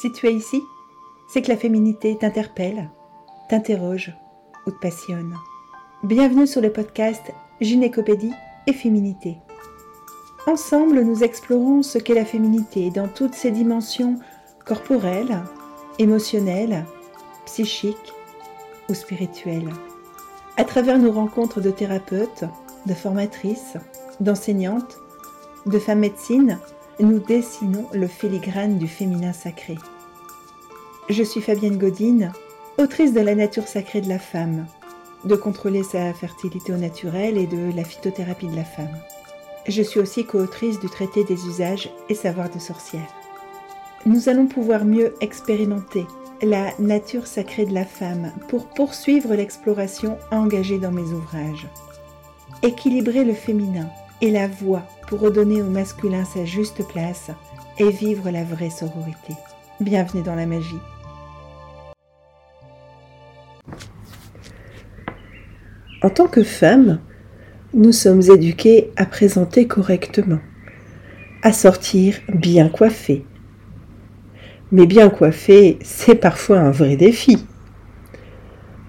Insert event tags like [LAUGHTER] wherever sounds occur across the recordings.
Si tu es ici, c'est que la féminité t'interpelle, t'interroge ou te passionne. Bienvenue sur le podcast Gynécopédie et Féminité. Ensemble, nous explorons ce qu'est la féminité dans toutes ses dimensions corporelles, émotionnelles, psychiques ou spirituelles. À travers nos rencontres de thérapeutes, de formatrices, d'enseignantes, de femmes médecines, nous dessinons le filigrane du féminin sacré. Je suis Fabienne Godine, autrice de La nature sacrée de la femme, de contrôler sa fertilité au naturel et de la phytothérapie de la femme. Je suis aussi co-autrice du traité des usages et savoirs de sorcière. Nous allons pouvoir mieux expérimenter la nature sacrée de la femme pour poursuivre l'exploration engagée dans mes ouvrages. Équilibrer le féminin et la voix pour redonner au masculin sa juste place et vivre la vraie sororité. Bienvenue dans la magie. En tant que femme, nous sommes éduqués à présenter correctement, à sortir bien coiffées. Mais bien coiffée, c'est parfois un vrai défi.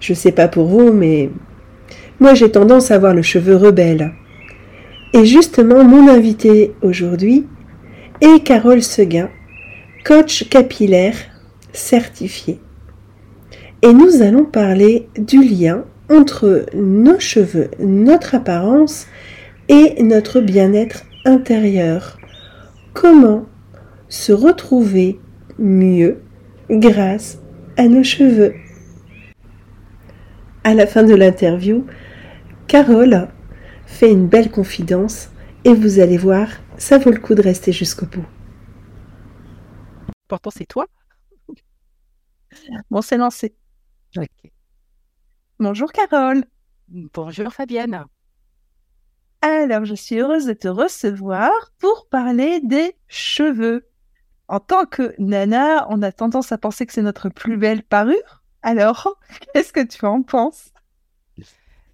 Je sais pas pour vous, mais moi j'ai tendance à avoir le cheveu rebelle et justement, mon invité aujourd'hui est Carole Seguin, coach capillaire certifié. Et nous allons parler du lien entre nos cheveux, notre apparence et notre bien-être intérieur. Comment se retrouver mieux grâce à nos cheveux? À la fin de l'interview, Carole fait une belle confidence et vous allez voir, ça vaut le coup de rester jusqu'au bout. Pourtant, c'est toi. Bon, c'est lancé. Bonjour Carole. Bonjour Fabienne. Alors, je suis heureuse de te recevoir pour parler des cheveux. En tant que nana, on a tendance à penser que c'est notre plus belle parure. Alors, [LAUGHS] qu'est-ce que tu en penses?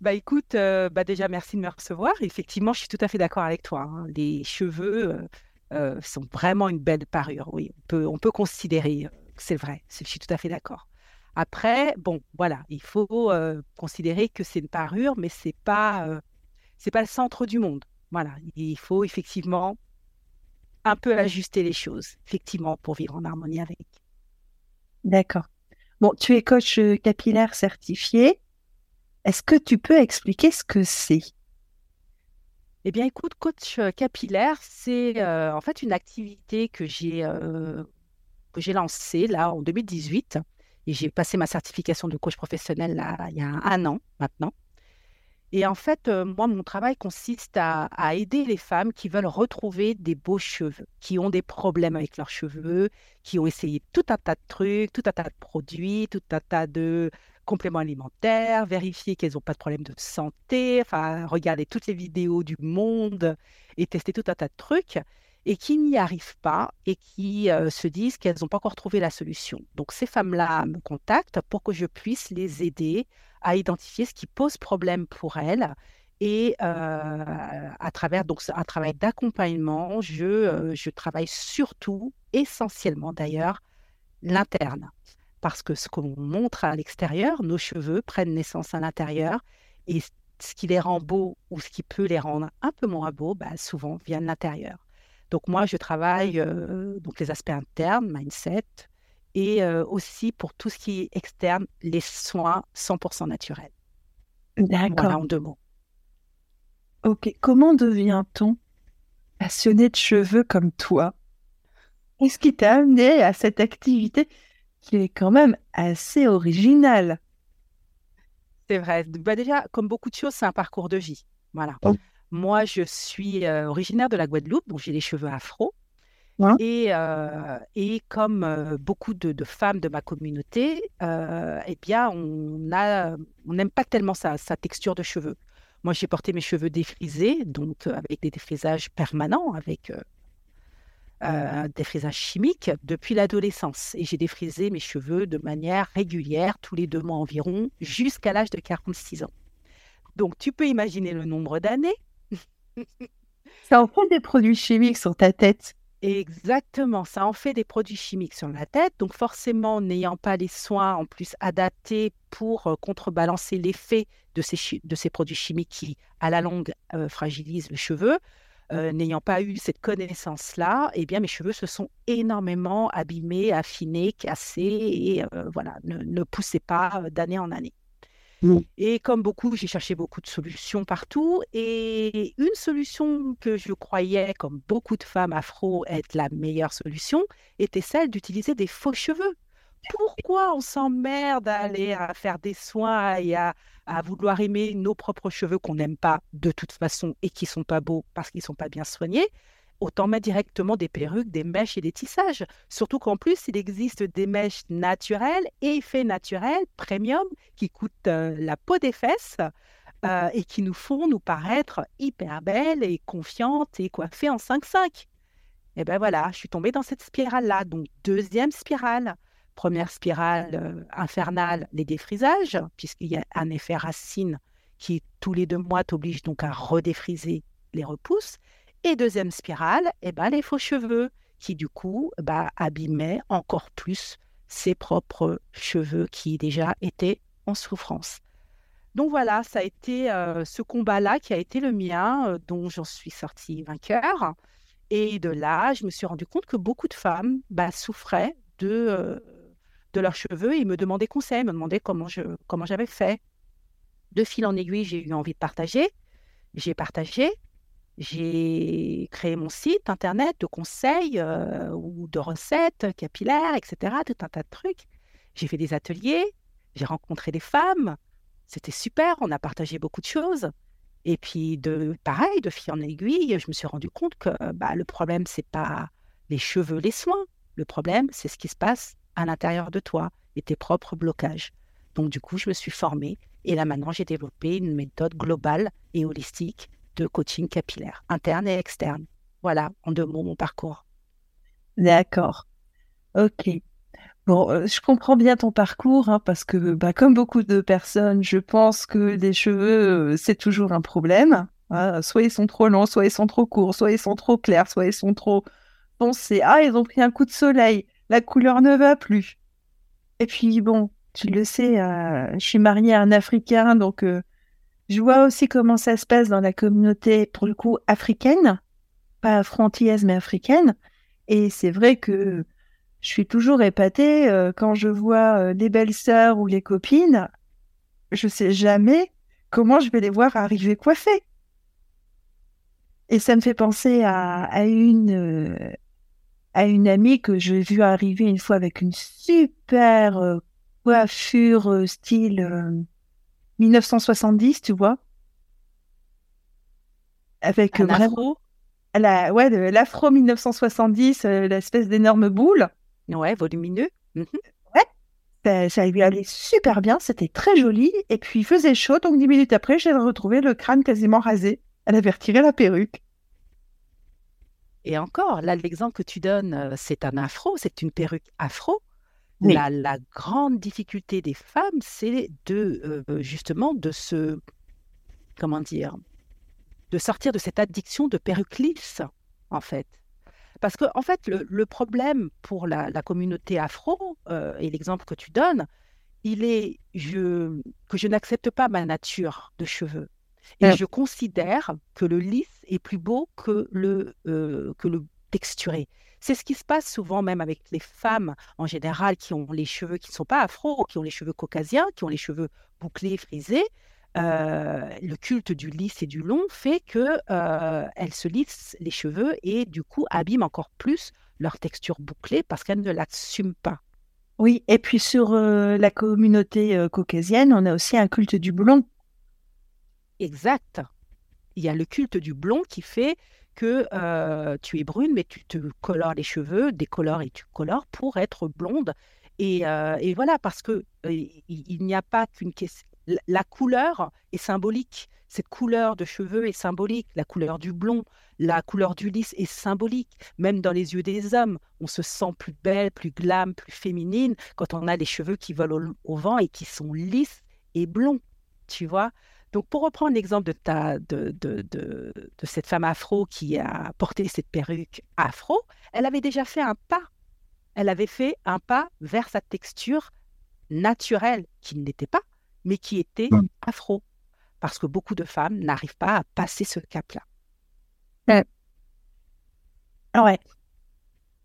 Bah écoute, euh, bah déjà merci de me recevoir. Effectivement, je suis tout à fait d'accord avec toi. Hein. Les cheveux euh, euh, sont vraiment une belle parure. Oui, on peut, on peut considérer que c'est vrai. Je suis tout à fait d'accord. Après, bon, voilà, il faut considérer que c'est une parure, mais c'est pas, pas le centre du monde. Voilà, il faut effectivement un peu ajuster les choses, effectivement, pour vivre en harmonie avec. D'accord. Bon, tu es coach capillaire certifié. Est-ce que tu peux expliquer ce que c'est? Eh bien, écoute, coach euh, capillaire, c'est euh, en fait une activité que j'ai euh, lancée là en 2018 et j'ai passé ma certification de coach professionnel là, il y a un an maintenant. Et en fait, moi, mon travail consiste à, à, aider les femmes qui veulent retrouver des beaux cheveux, qui ont des problèmes avec leurs cheveux, qui ont essayé tout un tas de trucs, tout un tas de produits, tout un tas de compléments alimentaires, vérifier qu'elles n'ont pas de problème de santé, enfin, regarder toutes les vidéos du monde et tester tout un tas de trucs, et qui n'y arrivent pas et qui euh, se disent qu'elles n'ont pas encore trouvé la solution. Donc, ces femmes-là me contactent pour que je puisse les aider à identifier ce qui pose problème pour elles. Et euh, à travers donc un travail d'accompagnement, je, euh, je travaille surtout, essentiellement d'ailleurs, l'interne parce que ce qu'on montre à l'extérieur, nos cheveux prennent naissance à l'intérieur et ce qui les rend beaux ou ce qui peut les rendre un peu moins beaux, bah, souvent vient de l'intérieur. Donc moi, je travaille euh, donc les aspects internes, mindset, et euh, aussi pour tout ce qui est externe, les soins 100% naturels. D'accord. Voilà en deux mots. Ok. Comment devient-on passionné de cheveux comme toi? Qu'est-ce qui t'a amené à cette activité? Qui est quand même assez original. C'est vrai. Bah déjà, comme beaucoup de choses, c'est un parcours de vie. Voilà. Oh. Moi, je suis euh, originaire de la Guadeloupe, donc j'ai les cheveux afro. Et, euh, et, comme euh, beaucoup de, femmes de ma communauté, eh bien, on a, on n'aime pas tellement sa, sa, texture de cheveux. Moi, j'ai porté mes cheveux défrisés, donc avec des défrisages permanents, avec un euh, défrisage chimique depuis l'adolescence. Et j'ai défrisé mes cheveux de manière régulière, tous les deux mois environ, jusqu'à l'âge de 46 ans. Donc tu peux imaginer le nombre d'années. Ça en prend des produits chimiques sur ta tête Exactement, ça en fait des produits chimiques sur la tête. Donc forcément, n'ayant pas les soins en plus adaptés pour euh, contrebalancer l'effet de ces, de ces produits chimiques qui, à la longue, euh, fragilisent le cheveu, euh, n'ayant pas eu cette connaissance-là, eh bien mes cheveux se sont énormément abîmés, affinés, cassés et voilà, ne, ne poussaient pas d'année en année. Mmh. Et comme beaucoup, j'ai cherché beaucoup de solutions partout. Et une solution que je croyais, comme beaucoup de femmes afro, être la meilleure solution, était celle d'utiliser des faux cheveux. Pourquoi on s'emmerde à aller faire des soins et à, vouloir aimer nos propres cheveux qu'on n'aime pas de toute façon et qui sont pas beaux parce qu'ils sont pas bien soignés? Autant mettre directement des perruques, des mèches et des tissages. Surtout qu'en plus, il existe des mèches naturelles, effets naturels, premium, qui coûtent euh, la peau des fesses euh, et qui nous font nous paraître hyper belles et confiantes et coiffées en 5-5. Et ben voilà, je suis tombée dans cette spirale-là. Donc, deuxième spirale. Première spirale euh, infernale, les défrisages, puisqu'il y a un effet racine qui, tous les deux mois, t'oblige donc à redéfriser les repousses. Et deuxième spirale, eh ben, les faux cheveux qui du coup bah, abîmaient encore plus ses propres cheveux qui déjà étaient en souffrance. Donc voilà, ça a été euh, ce combat-là qui a été le mien, euh, dont j'en suis sortie vainqueur. Et de là, je me suis rendu compte que beaucoup de femmes bah, souffraient de, de leurs cheveux et me demandaient conseil, me demandaient comment j'avais fait. De fil en aiguille, j'ai eu envie de partager. J'ai partagé. J'ai créé mon site internet de conseils euh, ou de recettes capillaires, etc. Tout un tas de trucs. J'ai fait des ateliers, j'ai rencontré des femmes. C'était super, on a partagé beaucoup de choses. Et puis, de pareil, de fil en aiguille, je me suis rendu compte que bah, le problème, c'est pas les cheveux, les soins. Le problème, c'est ce qui se passe à l'intérieur de toi et tes propres blocages. Donc, du coup, je me suis formée et là, maintenant, j'ai développé une méthode globale et holistique de coaching capillaire, interne et externe. Voilà, en deux mots, mon parcours. D'accord. Ok. Bon, euh, je comprends bien ton parcours hein, parce que, bah, comme beaucoup de personnes, je pense que les cheveux, euh, c'est toujours un problème. Hein. Soit ils sont trop longs, soit ils sont trop courts, soit ils sont trop clairs, soit ils sont trop foncés. Ah, ils ont pris un coup de soleil, la couleur ne va plus. Et puis, bon, tu le sais, euh, je suis mariée à un Africain, donc je vois aussi comment ça se passe dans la communauté, pour le coup, africaine, pas frontière mais africaine. Et c'est vrai que je suis toujours épatée euh, quand je vois euh, les belles sœurs ou les copines. Je sais jamais comment je vais les voir arriver coiffées. Et ça me fait penser à, une euh, à une amie que j'ai vue arriver une fois avec une super coiffure style 1970, tu vois. Avec un afro? La, ouais, l'afro 1970, euh, l'espèce d'énorme boule. Ouais, volumineux. Mhm. Ouais, ça, lui allait super bien, c'était très joli. Et puis il faisait chaud, donc dix minutes après, j'ai retrouvé le crâne quasiment rasé. Elle avait retiré la perruque. Et encore, là, l'exemple que tu donnes, euh, c'est un afro, c'est une perruque afro. La, grande difficulté des femmes, c'est de euh, justement de se, comment dire, de sortir de cette addiction de perruque lisse, en fait. Parce que, en fait, le, problème pour la, communauté afro, euh, et l'exemple que tu donnes, il est je, que je n'accepte pas ma nature de cheveux. Et je considère que le lisse est plus beau que le, euh, que le texturé. C'est ce qui se passe souvent même avec les femmes en général qui ont les cheveux qui ne sont pas afro, qui ont les cheveux caucasiens, qui ont les cheveux bouclés, frisés. Euh, le culte du lisse et du long fait qu'elles euh, se lissent les cheveux et du coup abîment encore plus leur texture bouclée parce qu'elles ne l'assument pas. Oui, et puis sur euh, la communauté caucasienne, on a aussi un culte du blond. Exact. Il y a le culte du blond qui fait que euh, tu es brune, mais tu te colores les cheveux, décolores et tu colores pour être blonde. Et, euh, voilà, parce que il, n'y a pas qu'une question. La couleur est symbolique. Cette couleur de cheveux est symbolique. La couleur du blond, la couleur du lisse est symbolique. Même dans les yeux des hommes, on se sent plus belle, plus glam, plus féminine quand on a les cheveux qui volent au, au vent et qui sont lisses et blonds. Tu vois? Donc, pour reprendre l'exemple de, ta, de, de, de, de, cette femme afro qui a porté cette perruque afro, elle avait déjà fait un pas. Elle avait fait un pas vers sa texture naturelle, qui n'était pas, mais qui était mmh. afro. Parce que beaucoup de femmes n'arrivent pas à passer ce cap-là. Ouais.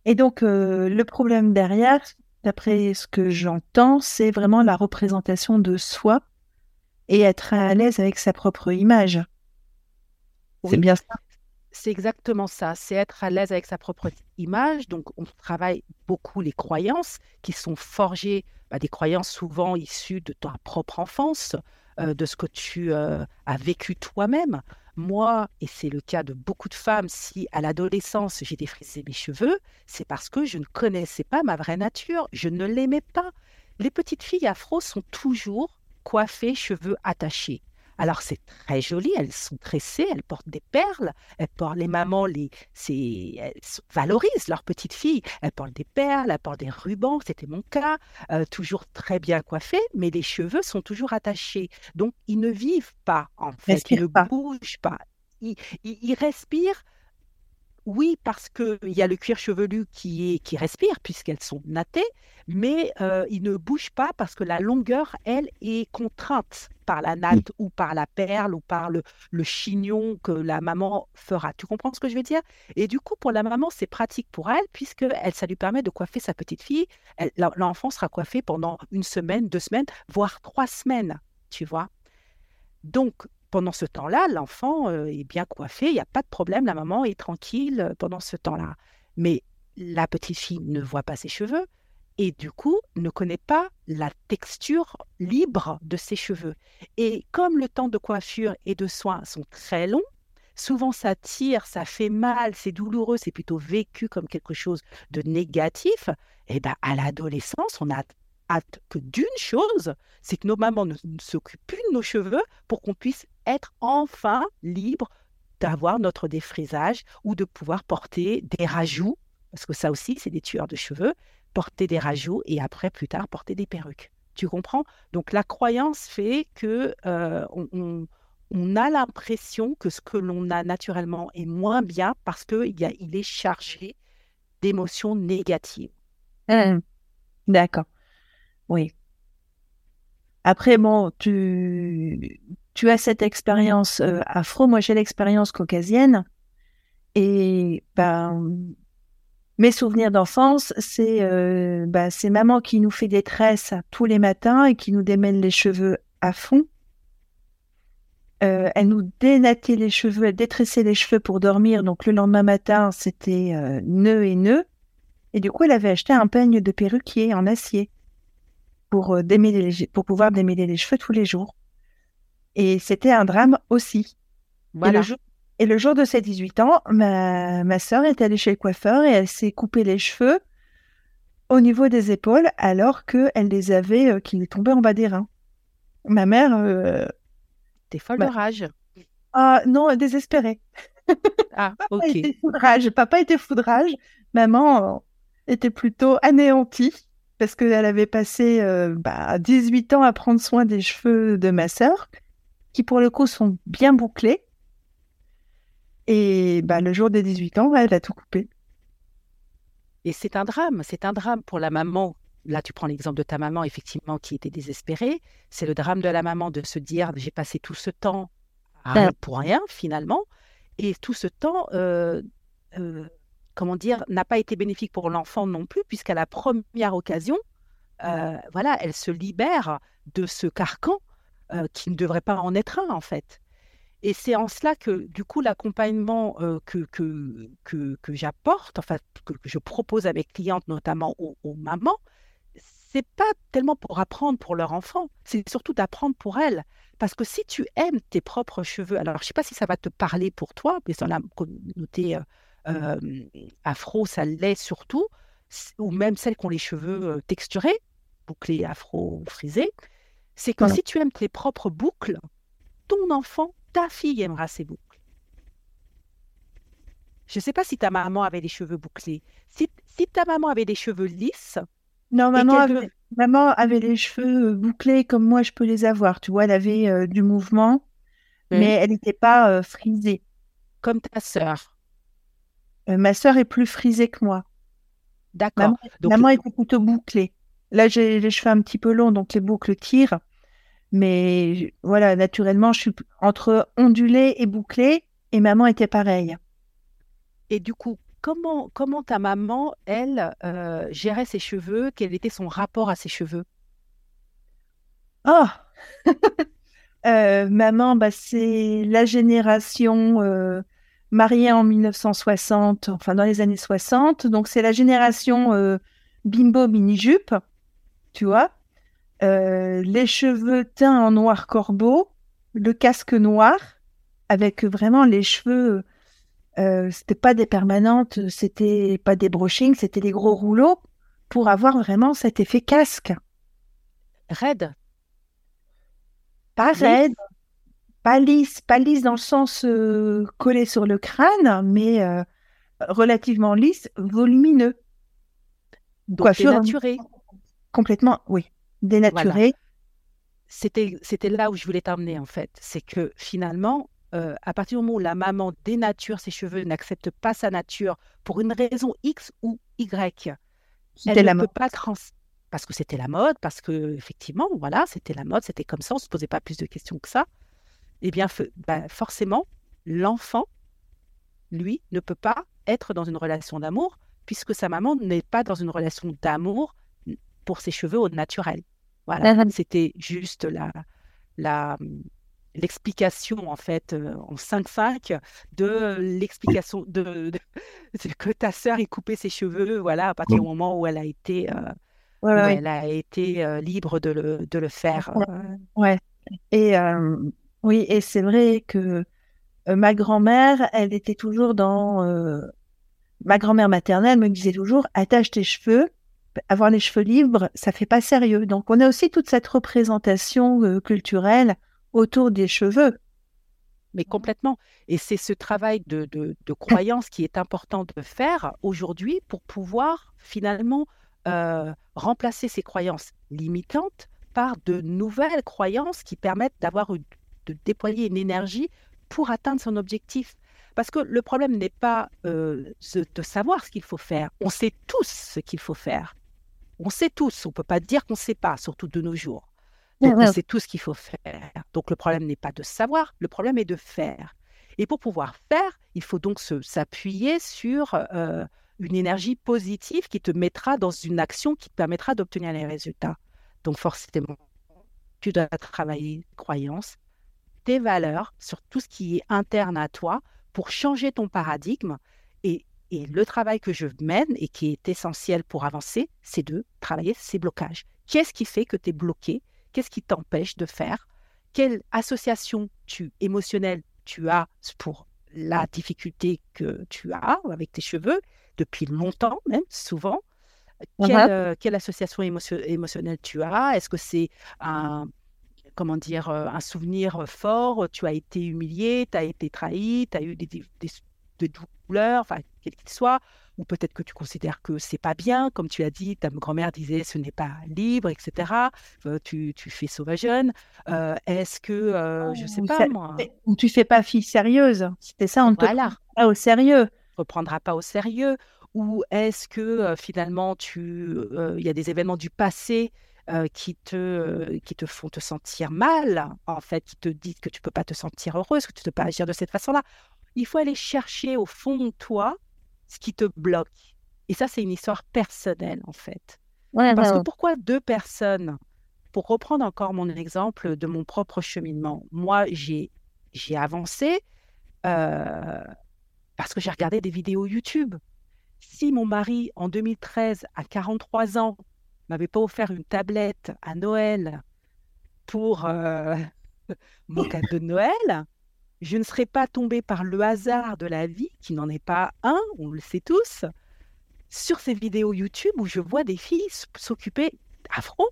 Et donc, euh, le problème derrière, d'après ce que j'entends, c'est vraiment la représentation de soi et être à l'aise avec sa propre image. C'est bien ça C'est exactement ça, c'est être à l'aise avec sa propre image. Donc, on travaille beaucoup les croyances qui sont forgées, bah, des croyances souvent issues de ta propre enfance, euh, de ce que tu euh, as vécu toi-même. Moi, et c'est le cas de beaucoup de femmes, si à l'adolescence j'ai défrisé mes cheveux, c'est parce que je ne connaissais pas ma vraie nature, je ne l'aimais pas. Les petites filles afro sont toujours coiffées, cheveux attachés. Alors c'est très joli, elles sont tressées, elles portent des perles, elles portent les mamans, les, elles valorisent leurs petites filles, elles portent des perles, elles portent des rubans, c'était mon cas, euh, toujours très bien coiffées, mais les cheveux sont toujours attachés. Donc ils ne vivent pas en fait, ils ne bougent pas. ils respirent oui, parce qu'il y a le cuir chevelu qui, est, qui respire, puisqu'elles sont nattées, mais euh, il ne bouge pas parce que la longueur, elle, est contrainte par la natte ou par la perle ou par le, chignon que la maman fera. Tu comprends ce que je veux dire? Et du coup, pour la maman, c'est pratique pour elle, puisque elle, ça lui permet de coiffer sa petite fille. L'enfant sera coiffé pendant une semaine, deux semaines, voire trois semaines, tu vois? Donc, pendant ce temps-là, l'enfant euh, est bien coiffé, il n'y a pas de problème, la maman est tranquille euh, pendant ce temps-là. Mais la petite fille ne voit pas ses cheveux et du coup ne connaît pas la texture libre de ses cheveux. Et comme le temps de coiffure et de soins sont très longs, souvent ça tire, ça fait mal, c'est douloureux, c'est plutôt vécu comme quelque chose de négatif. Et ben à l'adolescence, on a hâte que d'une chose, c'est que nos mamans ne, s'occupent plus de nos cheveux pour qu'on puisse être enfin libre d'avoir notre défrisage ou de pouvoir porter des rajouts, parce que ça aussi, c'est des tueurs de cheveux, porter des rajouts et après, plus tard, porter des perruques. Tu comprends? Donc la croyance fait que euh, on, a l'impression que ce que l'on a naturellement est moins bien parce qu'il il est chargé d'émotions négatives. Mmh. D'accord. Oui. Après, bon, tu, tu as cette expérience euh, afro, moi j'ai l'expérience caucasienne. Et ben, mes souvenirs d'enfance, c'est euh, ben, maman qui nous fait des tresses tous les matins et qui nous démêle les cheveux à fond. Euh, elle nous dénattait les cheveux, elle détressait les cheveux pour dormir. Donc le lendemain matin, c'était nœud et nœud. Et du coup, elle avait acheté un peigne de perruquier en acier pour pouvoir démêler les cheveux tous les jours. Et c'était un drame aussi. Et, le jour, et, le jour, de ses 18 ans, ma, ma soeur est allée chez le coiffeur et elle s'est coupé les cheveux au niveau des épaules alors qu'elle les avait, euh, qui lui tombaient en bas des reins. Ma mère... Euh, T'es folle de bah rage. Ah non, désespérée. Ah, [LAUGHS] Papa ok. Était foudrage. Papa était foudrage. Maman était plutôt anéantie parce qu'elle avait passé euh, bah, 18 ans à prendre soin des cheveux de ma sœur qui pour le coup sont bien bouclés. Et bah, le jour des 18 ans, elle a tout coupé. Et c'est un drame, c'est un drame pour la maman. Là, tu prends l'exemple de ta maman, effectivement, qui était désespérée. C'est le drame de la maman de se dire, j'ai passé tout ce temps pour rien, finalement. Et tout ce temps, euh, euh, comment dire, n'a pas été bénéfique pour l'enfant non plus, puisqu'à la première occasion, euh, voilà, elle se libère de ce carcan euh, qui ne devrait pas en être un, en fait. Et c'est en cela que, du coup, l'accompagnement euh, que, que, que, que j'apporte, enfin, que, je propose à mes clientes, notamment aux, mamans, c'est pas tellement pour apprendre pour leur enfant, c'est surtout d'apprendre pour elles. Parce que si tu aimes tes propres cheveux, alors je sais pas si ça va te parler pour toi, mais dans la communauté euh, afro, ça l'est surtout, ou même celles qui ont les cheveux texturés, bouclés afro frisés, c'est que si tu aimes tes propres boucles, ton enfant, ta fille aimera ses boucles. Je ne sais pas si ta maman avait les cheveux bouclés. Si, ta maman avait des cheveux lisses. Non, maman avait, maman avait les cheveux bouclés comme moi je peux les avoir. Tu vois, elle avait du mouvement. mais elle n'était pas frisée. Comme ta sœur. ma sœur est plus frisée que moi. D'accord. Maman, était plutôt bouclée. Là, j'ai les cheveux un petit peu longs, donc les boucles tirent. Mais voilà, naturellement, je suis entre ondulée et bouclée, et maman était pareille. Et du coup, comment, comment ta maman, elle, euh, gérait ses cheveux? Quel était son rapport à ses cheveux? Oh [LAUGHS] Maman, bah, c'est la génération euh, mariée en 1960, enfin dans les années 60. Donc, c'est la génération bimbo mini-jupe, tu vois. les cheveux teints en noir corbeau, le casque noir, avec vraiment les cheveux euh, c'était pas des permanentes, c'était pas des brushings, c'était des gros rouleaux pour avoir vraiment cet effet casque. Raide. Pas raide, pas lisse, pas lisse dans le sens euh, collé sur le crâne, mais euh, relativement lisse, volumineux. Donc dénaturé. Complètement, oui, dénaturé. C'était, c'était là où je voulais t'emmener en fait. C'est que finalement, euh, à partir du moment où la maman dénature ses cheveux, n'accepte pas sa nature pour une raison X ou Y, elle ne peut pas trans parce que c'était la mode, parce que effectivement, voilà, c'était la mode, c'était comme ça, on se posait pas plus de questions que ça. Eh bien, bah, forcément, l'enfant, lui, ne peut pas être dans une relation d'amour puisque sa maman n'est pas dans une relation d'amour pour ses cheveux au naturel. Voilà, c'était juste la, la, l'explication en fait euh, en 5-5 de l'explication de, que ta sœur ait coupé ses cheveux voilà à partir du moment où elle a été euh, elle a été euh, libre de le, de le faire ouais. et oui et c'est vrai que ma grand-mère elle était toujours dans ma grand-mère maternelle me disait toujours attache tes cheveux avoir les cheveux libres ça fait pas sérieux donc on a aussi toute cette représentation culturelle autour des cheveux. Mais complètement. Et c'est ce travail de, de, croyance qui est important de faire aujourd'hui pour pouvoir finalement euh, remplacer ces croyances limitantes par de nouvelles croyances qui permettent d'avoir de déployer une énergie pour atteindre son objectif. Parce que le problème n'est pas euh, de savoir ce qu'il faut faire. On sait tous ce qu'il faut faire. On sait tous. On ne peut pas dire qu'on ne sait pas, surtout de nos jours. C'est tout ce qu'il faut faire. Donc le problème n'est pas de savoir, le problème est de faire. Et pour pouvoir faire, il faut donc s'appuyer sur euh, une énergie positive qui te mettra dans une action qui te permettra d'obtenir les résultats. Donc forcément, tu dois travailler croyances, tes valeurs, sur tout ce qui est interne à toi pour changer ton paradigme. Et, et le travail que je mène et qui est essentiel pour avancer, c'est de travailler ces blocages. Qu'est-ce qui fait que tu es bloqué? Qu'est-ce qui t'empêche de faire? Quelle association tu, émotionnelle tu as pour la difficulté que tu as avec tes cheveux depuis longtemps, même souvent? Quelle, euh, association émotionnelle tu as? Est-ce que c'est un, comment dire, euh, un souvenir fort? Tu as été humilié, tu as été trahi, tu as eu des, des douleurs, enfin, quel qu'il soit ou peut-être que tu considères que c'est pas bien, comme tu as dit, ta grand-mère disait ce n'est pas libre, etc. Euh, tu, tu, fais sauvageonne. Euh, est-ce que, euh, je sais pas moi. Ou tu fais pas fille sérieuse. C'était ça, on ne te prend pas au sérieux. Reprendra pas au sérieux. Ou est-ce que finalement, tu, il y a des événements du passé qui, te, qui te font te sentir mal, en fait, qui te disent que tu peux pas te sentir heureuse, que tu ne peux pas agir de cette façon-là? Il faut aller chercher au fond de toi ce qui te bloque. Et ça, c'est une histoire personnelle, en fait. Parce que pourquoi deux personnes? Pour reprendre encore mon exemple de mon propre cheminement, moi, j'ai, j'ai avancé euh, parce que j'ai regardé des vidéos YouTube. Si mon mari, en 2013, à 43 ans, m'avait pas offert une tablette à Noël pour euh, [LAUGHS] mon cadeau de Noël, je ne serais pas tombée par le hasard de la vie, qui n'en est pas un, on le sait tous, sur ces vidéos YouTube où je vois des filles s'occuper, afro,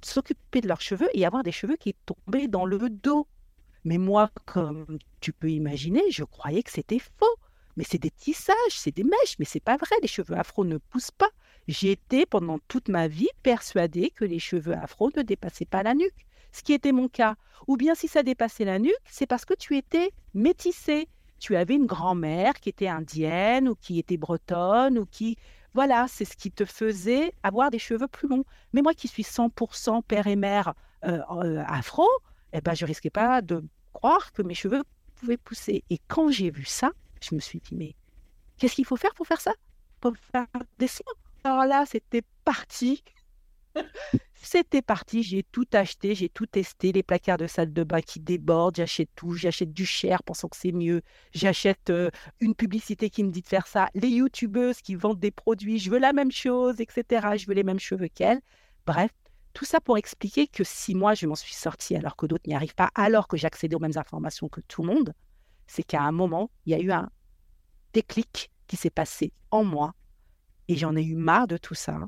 s'occuper de leurs cheveux et avoir des cheveux qui tombaient dans le dos. Mais moi, comme tu peux imaginer, je croyais que c'était faux. Mais c'est des tissages, c'est des mèches, mais c'est pas vrai, les cheveux afro ne poussent pas. J'ai été pendant toute ma vie persuadée que les cheveux afro ne dépassaient pas la nuque, ce qui était mon cas. Ou bien si ça dépassait la nuque, c'est parce que tu étais métissé. Tu avais une grand-mère qui était indienne ou qui était bretonne ou qui... Voilà, c'est ce qui te faisait avoir des cheveux plus longs. Mais moi qui suis 100% père et mère euh, euh, afro, eh ben, je risquais pas de croire que mes cheveux pouvaient pousser. Et quand j'ai vu ça, je me suis dit, mais qu'est-ce qu'il faut faire pour faire ça? Pour faire des soins? Alors là, c'était parti. C'était parti, j'ai tout acheté, j'ai tout testé, les placards de salle de bain qui débordent, j'achète tout, j'achète du cher pensant que c'est mieux, j'achète euh, une publicité qui me dit de faire ça, les youtubeuses qui vendent des produits, je veux la même chose, etc. Je veux les mêmes cheveux qu'elles. Bref, tout ça pour expliquer que si moi je m'en suis sortie alors que d'autres n'y arrivent pas, alors que j'accédais aux mêmes informations que tout le monde, c'est qu'à un moment, il y a eu un déclic qui s'est passé en moi et j'en ai eu marre de tout ça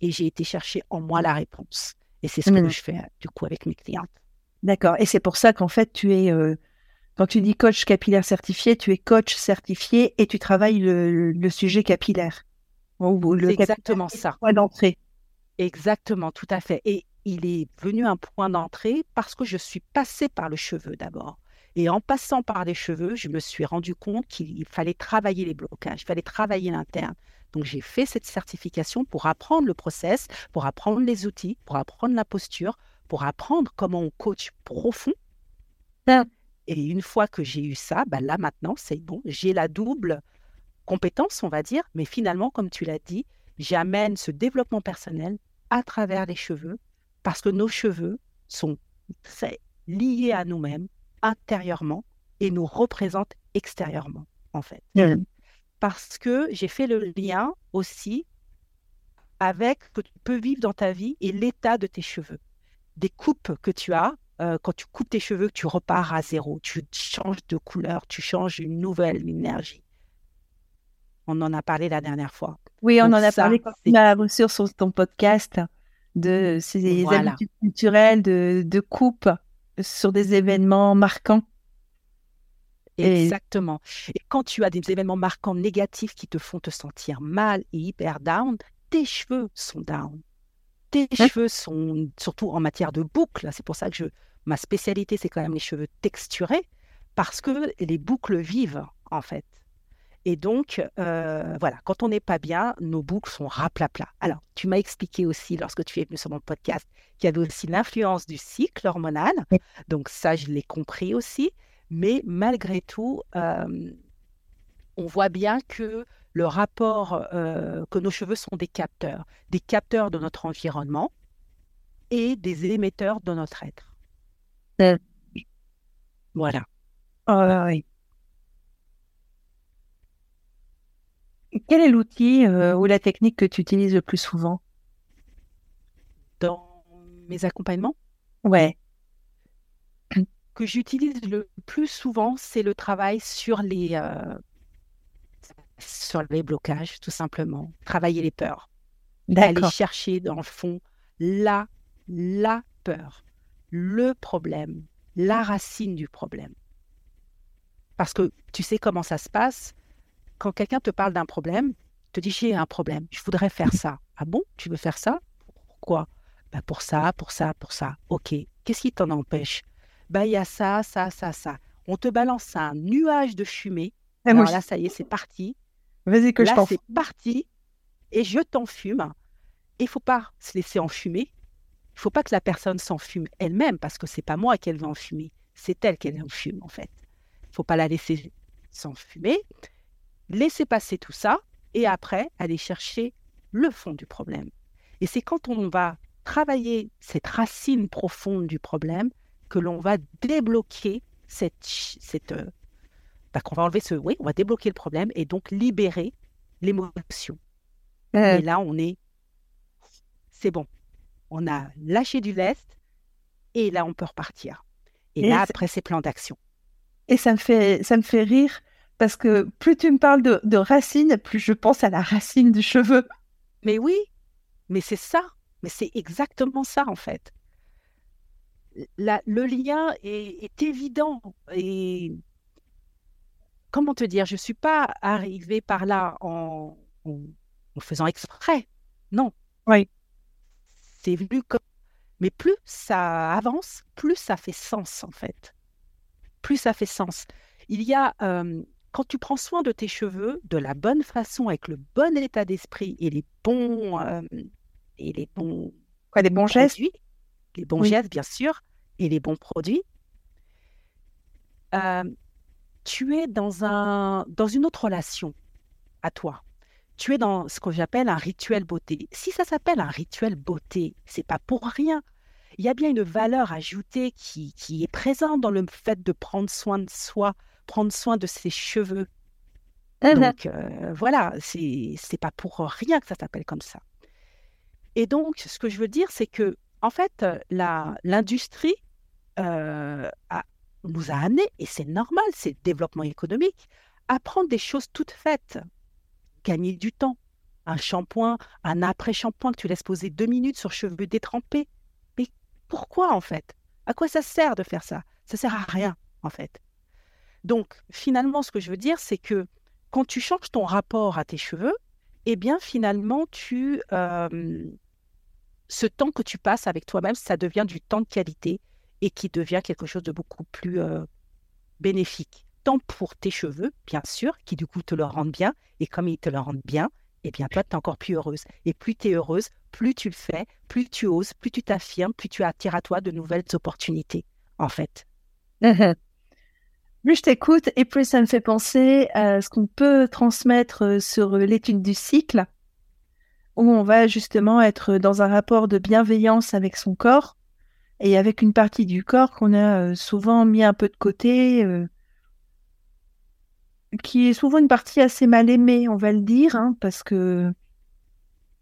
et j'ai été chercher en moi la réponse. Et c'est ce que je fais du coup avec mes clientes. D'accord. Et c'est pour ça qu'en fait, tu es, euh, quand tu dis coach capillaire certifié, tu es coach certifié et tu travailles le, sujet capillaire. c'est exactement ça. Point d'entrée. Exactement, tout à fait. Et il est venu un point d'entrée parce que je suis passée par le cheveu d'abord. Et en passant par les cheveux, je me suis rendu compte qu'il fallait travailler les blocages, il fallait travailler l'interne. Donc j'ai fait cette certification pour apprendre le process, pour apprendre les outils, pour apprendre la posture, pour apprendre comment on coach profond. Et une fois que j'ai eu ça, bah là maintenant, c'est bon, j'ai la double compétence, on va dire, mais finalement, comme tu l'as dit, j'amène ce développement personnel à travers les cheveux, parce que nos cheveux sont très liés à nous-mêmes intérieurement et nous représentent extérieurement, en fait. Mmh. Parce que j'ai fait le lien aussi avec ce que tu peux vivre dans ta vie et l'état de tes cheveux. Des coupes que tu as, euh, quand tu coupes tes cheveux, tu repars à zéro, tu changes de couleur, tu changes une nouvelle énergie. On en a parlé la dernière fois. Oui, on en a parlé quand sur ton podcast de ces habitudes culturelles de, de coupe sur des événements marquants. Exactement. Et quand tu as des événements marquants négatifs qui te font te sentir mal et hyper down, tes cheveux sont down. Tes hein? cheveux sont, surtout en matière de boucles, c'est pour ça que je, ma spécialité, c'est quand même les cheveux texturés, parce que les boucles vivent, en fait. Et donc, euh, voilà, quand on n'est pas bien, nos boucles sont raplapla. Alors, tu m'as expliqué aussi, lorsque tu es venu sur mon podcast, qu'il y avait aussi l'influence du cycle hormonal. Donc, ça, je l'ai compris aussi. Mais malgré tout, euh, on voit bien que le rapport, euh, que nos cheveux sont des capteurs, des capteurs de notre environnement et des émetteurs de notre être. Voilà. Oh, oui. Quel est l'outil euh, ou la technique que tu utilises le plus souvent? Dans mes accompagnements? Ouais. [CLEARS THROAT] Que j'utilise le plus souvent, c'est le travail sur les, euh, sur les blocages, tout simplement. Travailler les peurs. Aller chercher dans le fond la, la peur, le problème, la racine du problème. Parce que tu sais comment ça se passe quand quelqu'un te parle d'un problème, te dit j'ai un problème, je voudrais faire ça. Ah bon, tu veux faire ça? Pourquoi? Bah Pour ça, pour ça, pour ça. Ok, qu'est-ce qui t'en empêche? Bah il y a ça, ça, ça, ça. On te balance un nuage de fumée. Ah, Alors là, ça y est, c'est parti. Vas-y que là, je c'est parti et je t'enfume. Il faut pas se laisser enfumer. Il faut pas que la personne s'enfume elle-même parce que c'est pas moi qu'elle veut enfumer, c'est elle qu'elle enfume en fait. Il faut pas la laisser s'enfumer laisser passer tout ça et après aller chercher le fond du problème. Et c'est quand on va travailler cette racine profonde du problème que l'on va débloquer cette, cette euh, bah, qu'on va enlever ce, oui, on va débloquer le problème et donc libérer l'émotion. Et là, on est, c'est bon, on a lâché du lest et là, on peut repartir. Et, là, après, c'est plan d'action. Et ça me fait, ça me fait rire parce que plus tu me parles de, racines, plus je pense à la racine du cheveu. Mais oui, mais c'est ça, mais c'est exactement ça en fait. le lien est, évident et comment te dire, je ne suis pas arrivée par là en, faisant exprès. Non. Oui. C'est vu comme. Mais plus ça avance, plus ça fait sens, en fait. Plus ça fait sens. Il y a. quand tu prends soin de tes cheveux de la bonne façon, avec le bon état d'esprit et les bons. et les bons. Quoi, les bons gestes? Les bons gestes, bien sûr, et les bons produits. tu es dans, un, dans une autre relation à toi tu es dans ce que j'appelle un rituel beauté. Si ça s'appelle un rituel beauté, c'est pas pour rien. Il y a bien une valeur ajoutée qui, qui est présente dans le fait de prendre soin de soi, prendre soin de ses cheveux. Mmh donc euh, voilà, c'est pas pour rien que ça s'appelle comme ça. Et donc, ce que je veux dire, c'est que en fait, l'industrie euh, nous a amené, et c'est normal, c'est le développement économique, à prendre des choses toutes faites gagner du temps. Un shampoing, un après-shampoing que tu laisses poser deux minutes sur cheveux détrempés. Mais pourquoi en fait? À quoi ça sert de faire ça? Ça sert à rien en fait. Donc finalement, ce que je veux dire, c'est que quand tu changes ton rapport à tes cheveux, eh bien finalement, tu ce temps que tu passes avec toi-même, ça devient du temps de qualité et qui devient quelque chose de beaucoup plus bénéfique pour tes cheveux, bien sûr, qui du coup te le rendent bien. Et comme ils te le rendent bien, eh bien toi, tu es encore plus heureuse. Et plus tu es heureuse, plus tu le fais, plus tu oses, plus tu t'affirmes, plus tu attires à toi de nouvelles opportunités, en fait. Plus je t'écoute et plus ça me fait penser à ce qu'on peut transmettre euh, sur euh, l'étude du cycle, où on va justement être dans un rapport de bienveillance avec son corps et avec une partie du corps qu'on a euh, souvent mis un peu de côté, qui est souvent une partie assez mal aimée, on va le dire, hein, parce que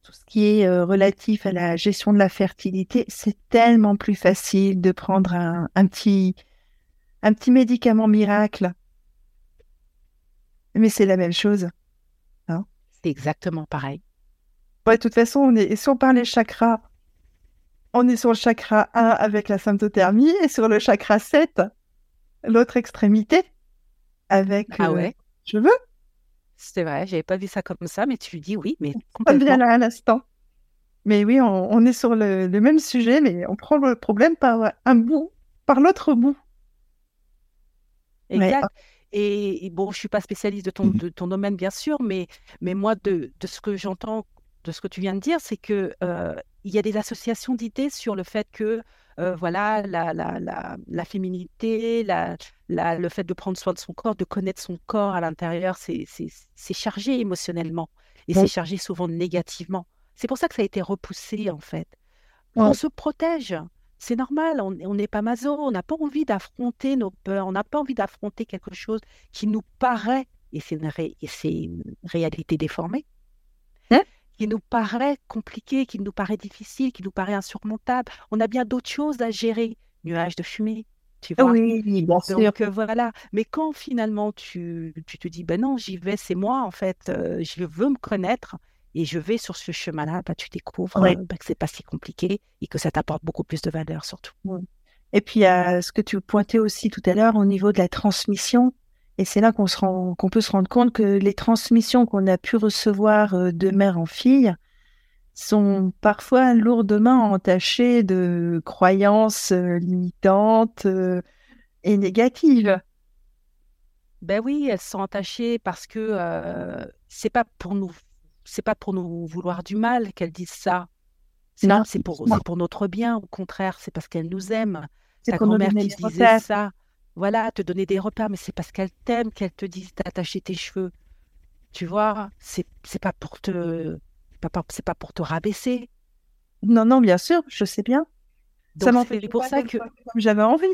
tout ce qui est relatif à la gestion de la fertilité, c'est tellement plus facile de prendre un, petit, un petit médicament miracle. Mais c'est la même chose. Hein? c'est exactement pareil. Ouais, de toute façon, on est, si on parle des chakras, on est sur le chakra 1 avec la symptothermie et sur le chakra 7, l'autre extrémité avec ah ouais? je veux. C'est vrai, j'avais pas vu ça comme ça, mais tu dis oui, mais complètement. bien là à l'instant. Mais oui, on, est sur le, même sujet, mais on prend le problème par un bout, par l'autre bout. Exact. Et, bon, je suis pas spécialiste de ton, de ton domaine, bien sûr, mais, mais moi, de, de ce que j'entends, de ce que tu viens de dire, c'est que il y a des associations d'idées sur le fait que voilà, la, la, la, la féminité, la, le fait de prendre soin de son corps, de connaître son corps à l'intérieur, c'est chargé émotionnellement et c'est chargé souvent négativement. C'est pour ça que ça a été repoussé en fait. On se protège. C'est normal, on n'est pas maso, on n'a pas envie d'affronter nos peurs, on n'a pas envie d'affronter quelque chose qui nous paraît, et c'est une, réalité déformée, hein? qui nous paraît compliqué, qui nous paraît difficile, qui nous paraît insurmontable. On a bien d'autres choses à gérer. Nuages de fumée, tu vois. Oui, bien sûr. Donc euh, voilà. Mais quand finalement tu, tu te dis, ben non, j'y vais, c'est moi en fait, euh, je veux me connaître et je vais sur ce chemin-là, bah, tu découvres euh, bah, que c'est pas si compliqué et que ça t'apporte beaucoup plus de valeur surtout. Et puis, à ce que tu pointais aussi tout à l'heure au niveau de la transmission, et c'est là qu'on se rend, qu'on peut se rendre compte que les transmissions qu'on a pu recevoir euh, de mère en fille sont parfois lourdement entachées de croyances euh, limitantes euh, et négatives. Ben oui, elles sont entachées parce que c'est pas pour nous, c'est pas pour nous vouloir du mal qu'elles disent ça. C'est c'est pour, pour notre bien. Au contraire, c'est parce qu'elles nous aiment. Ta grand-mère qui disait ça voilà, te donner des repères, mais c'est parce qu'elle t'aime qu'elle te dit d'attacher tes cheveux. Tu vois, c'est c'est pas pour te c'est pas pour te rabaisser. Non, non, bien sûr, je sais bien. ça m'en fait pour ça que j'avais envie.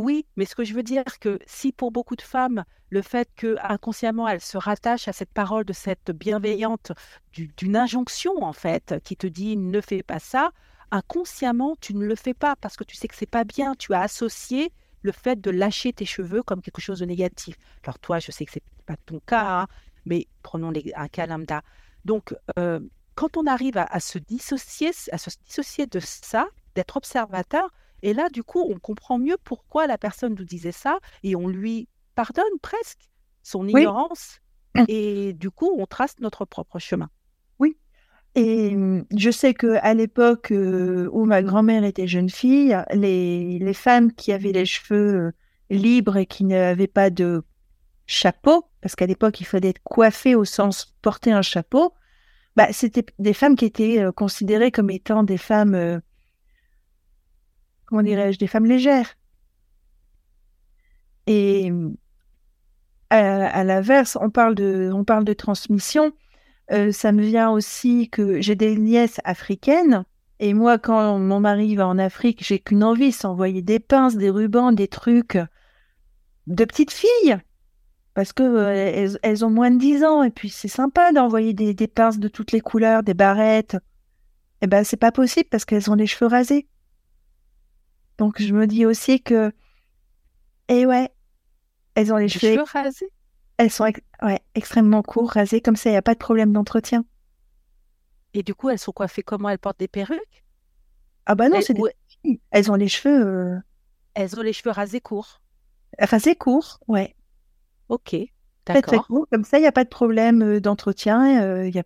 Oui, mais ce que je veux dire, que si pour beaucoup de femmes, le fait que inconsciemment elles se rattachent à cette parole de cette bienveillante, d'une injonction en fait, qui te dit ne fais pas ça, inconsciemment tu ne le fais pas parce que tu sais que c'est pas bien. Tu as associé le fait de lâcher tes cheveux comme quelque chose de négatif. Alors toi, je sais que c'est pas ton cas, hein, mais prenons un cas lambda. Donc, euh, quand on arrive à, se dissocier, à se dissocier de ça, d'être observateur, et là, du coup, on comprend mieux pourquoi la personne nous disait ça, et on lui pardonne presque son ignorance, mmh. et du coup, on trace notre propre chemin. Oui, Et mmh, je sais que à l'époque euh, où ma grand-mère était jeune fille, les, les femmes qui avaient les cheveux euh, libres et qui n'avaient pas de chapeau, parce qu'à l'époque il fallait être coiffé au sens porter un chapeau, bah, c'était des femmes qui étaient euh, considérées comme étant des femmes, comment dirais-je, des femmes légères. Et à, à l'inverse, on parle de, transmission. Euh, ça me vient aussi que j'ai des nièces africaines. Et moi, quand mon mari va en Afrique, j'ai qu'une envie, s'envoyer des pinces, des rubans, des trucs de petites filles. Parce que euh, elles, ont moins de 10 ans. Et puis, c'est sympa d'envoyer des, pinces de toutes les couleurs, des barrettes. Eh ben, c'est pas possible parce qu'elles ont les cheveux rasés. Donc, je me dis aussi que, eh ouais, elles ont les, cheveux rasés? Elles sont ouais, extrêmement courtes, rasées, comme ça, il n'y a pas de problème d'entretien. Et du coup, elles sont coiffées comment? Elles portent des perruques? Ah bah non, c'est des... Elles ont les cheveux... Euh, elles ont les cheveux rasés courts Rasés courts, ouais. Ok, d'accord. Très, très court, comme ça, il n'y a pas de problème euh, d'entretien. Euh, a...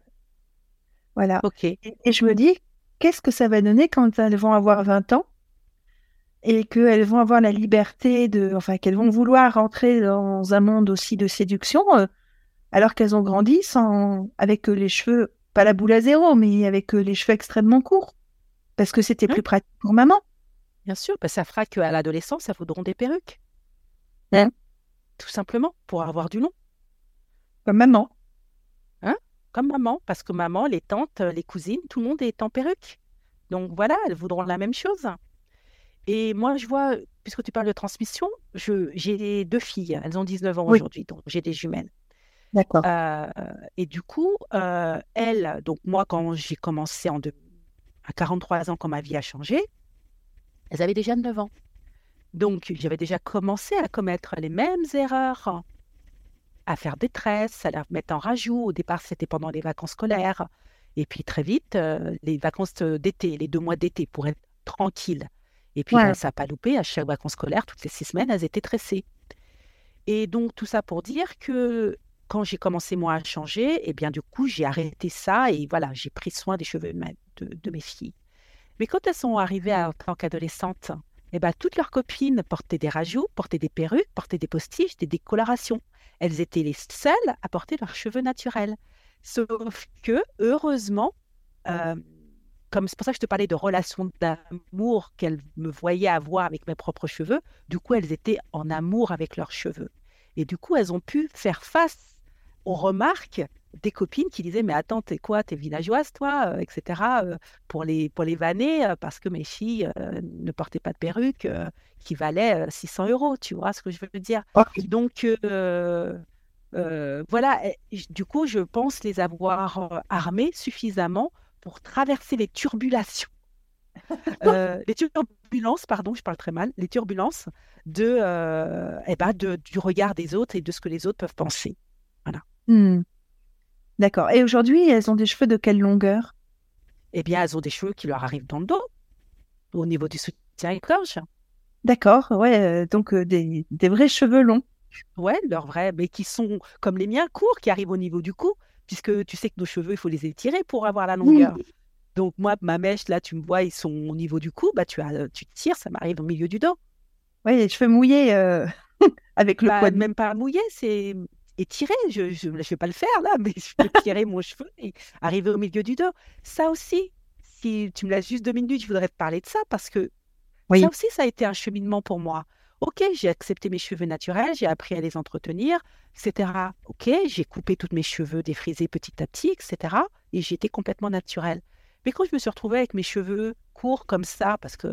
Voilà. Ok. Et, et je me dis, qu'est-ce que ça va donner quand elles vont avoir 20 ans? Et qu'elles vont avoir la liberté de, enfin, qu'elles vont vouloir rentrer dans un monde aussi de séduction, euh, alors qu'elles ont grandi sans, avec les cheveux, pas la boule à zéro, mais avec les cheveux extrêmement courts, parce que c'était plus pratique pour maman. Bien sûr, parce ça fera qu'à l'adolescence, ça faudront des perruques. Hein Tout simplement, pour avoir du long. Comme maman. Hein? Comme maman, parce que maman, les tantes, les cousines, tout le monde est en perruque. Donc voilà, elles voudront la même chose. Et moi, je vois, puisque tu parles de transmission, j'ai deux filles, elles ont 19 ans aujourd'hui, donc j'ai des jumelles. D'accord. Euh, et du coup, euh, elles, donc moi, quand j'ai commencé en à 43 ans, quand ma vie a changé, elles avaient déjà 9 ans. Donc, j'avais déjà commencé à commettre les mêmes erreurs, à faire des tresses, à la mettre en rajout. Au départ, c'était pendant les vacances scolaires. Et puis, très vite, euh, les vacances d'été, les deux mois d'été, pour être tranquille. Et puis, bah, ça n'a pas loupé. À chaque vacances scolaires, toutes les six semaines, elles étaient tressées. Et donc, tout ça pour dire que quand j'ai commencé, moi, à changer, eh bien, du coup, j'ai arrêté ça et voilà, j'ai pris soin des cheveux de, mes filles. Mais quand elles sont arrivées en tant qu'adolescentes, eh ben, toutes leurs copines portaient des rajouts, portaient des perruques, portaient des postiches, des décolorations. Elles étaient les seules à porter leurs cheveux naturels. Sauf que, heureusement, euh, c'est pour ça que je te parlais de relations d'amour qu'elles me voyaient avoir avec mes propres cheveux, du coup, elles étaient en amour avec leurs cheveux. Et du coup, elles ont pu faire face aux remarques des copines qui disaient mais attends t'es quoi? T'es villageoise toi? Euh, etc euh, pour les pour les vanner euh, parce que mes filles ne portaient pas de perruque qui valait 600 euros tu vois ce que je veux dire? Donc voilà. Du coup je pense les avoir armées suffisamment pour traverser les turbulations. [LAUGHS] Euh, les turbulences, pardon, je parle très mal, les turbulences de, euh, eh ben de, du regard des autres et de ce que les autres peuvent penser. Voilà. Hmm. D'accord. Et aujourd'hui, elles ont des cheveux de quelle longueur? Eh bien, elles ont des cheveux qui leur arrivent dans le dos, au niveau du soutien-gorge. D'accord, ouais, euh, donc des, des, vrais cheveux longs. Ouais, leurs vrais, mais qui sont comme les miens, courts, qui arrivent au niveau du cou puisque tu sais que nos cheveux, il faut les étirer pour avoir la longueur. Donc moi, ma mèche, là, tu me vois, ils sont au niveau du cou, bah tu, as, tu tires, ça m'arrive au milieu du dos. Oui, les cheveux mouillés euh, [LAUGHS] avec le bah, poids. Même pas mouillé, c'est étiré. Je ne vais pas le faire là, [LAUGHS] mais je peux tirer mon cheveu et arriver au milieu du dos. Ça aussi, si tu me laisses juste deux minutes, je voudrais te parler de ça parce que ça aussi, ça a été un cheminement pour moi. Ok, j'ai accepté mes cheveux naturels, j'ai appris à les entretenir, etc. Ok, j'ai coupé tous mes cheveux défrisés petit à petit, etc. Et j'étais complètement naturelle. Mais quand je me suis retrouvée avec mes cheveux courts comme ça, parce que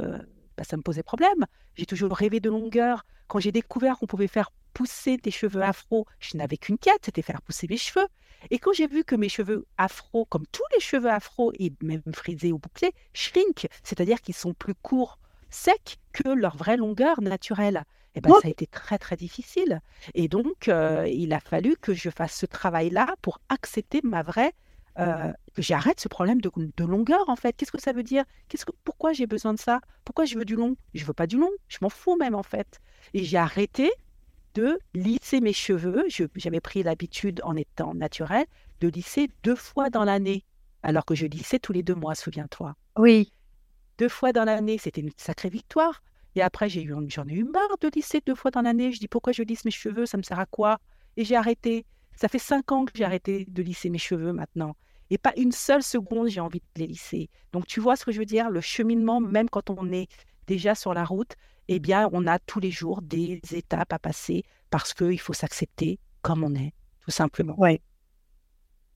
bah, ça me posait problème, j'ai toujours rêvé de longueur. Quand j'ai découvert qu'on pouvait faire pousser des cheveux afro, je n'avais qu'une quête, c'était faire pousser mes cheveux. Et quand j'ai vu que mes cheveux afro, comme tous les cheveux afro, et même frisés ou bouclés, shrink, c'est-à-dire qu'ils sont plus courts, secs que leur vraie longueur naturelle. Et eh ben, ça a été très très difficile. Et donc, euh, il a fallu que je fasse ce travail-là pour accepter ma vraie, euh, que j'arrête ce problème de, longueur en fait. Qu'est-ce que ça veut dire? Qu'est-ce que, Pourquoi j'ai besoin de ça? Pourquoi je veux du long? Je veux pas du long. Je m'en fous même en fait. Et j'ai arrêté de lisser mes cheveux. J'avais pris l'habitude en étant naturel de lisser deux fois dans l'année alors que je lissais tous les deux mois, souviens-toi. Oui. Deux fois dans l'année, c'était une sacrée victoire. Et après, j'ai eu, j'en ai eu marre de lisser deux fois dans l'année. Je dis pourquoi je lisse mes cheveux, ça me sert à quoi? Et j'ai arrêté. Ça fait cinq ans que j'ai arrêté de lisser mes cheveux maintenant. Et pas une seule seconde, j'ai envie de les lisser. Donc, tu vois ce que je veux dire? Le cheminement, même quand on est déjà sur la route, eh bien, on a tous les jours des étapes à passer parce qu'il faut s'accepter comme on est, tout simplement. Oui.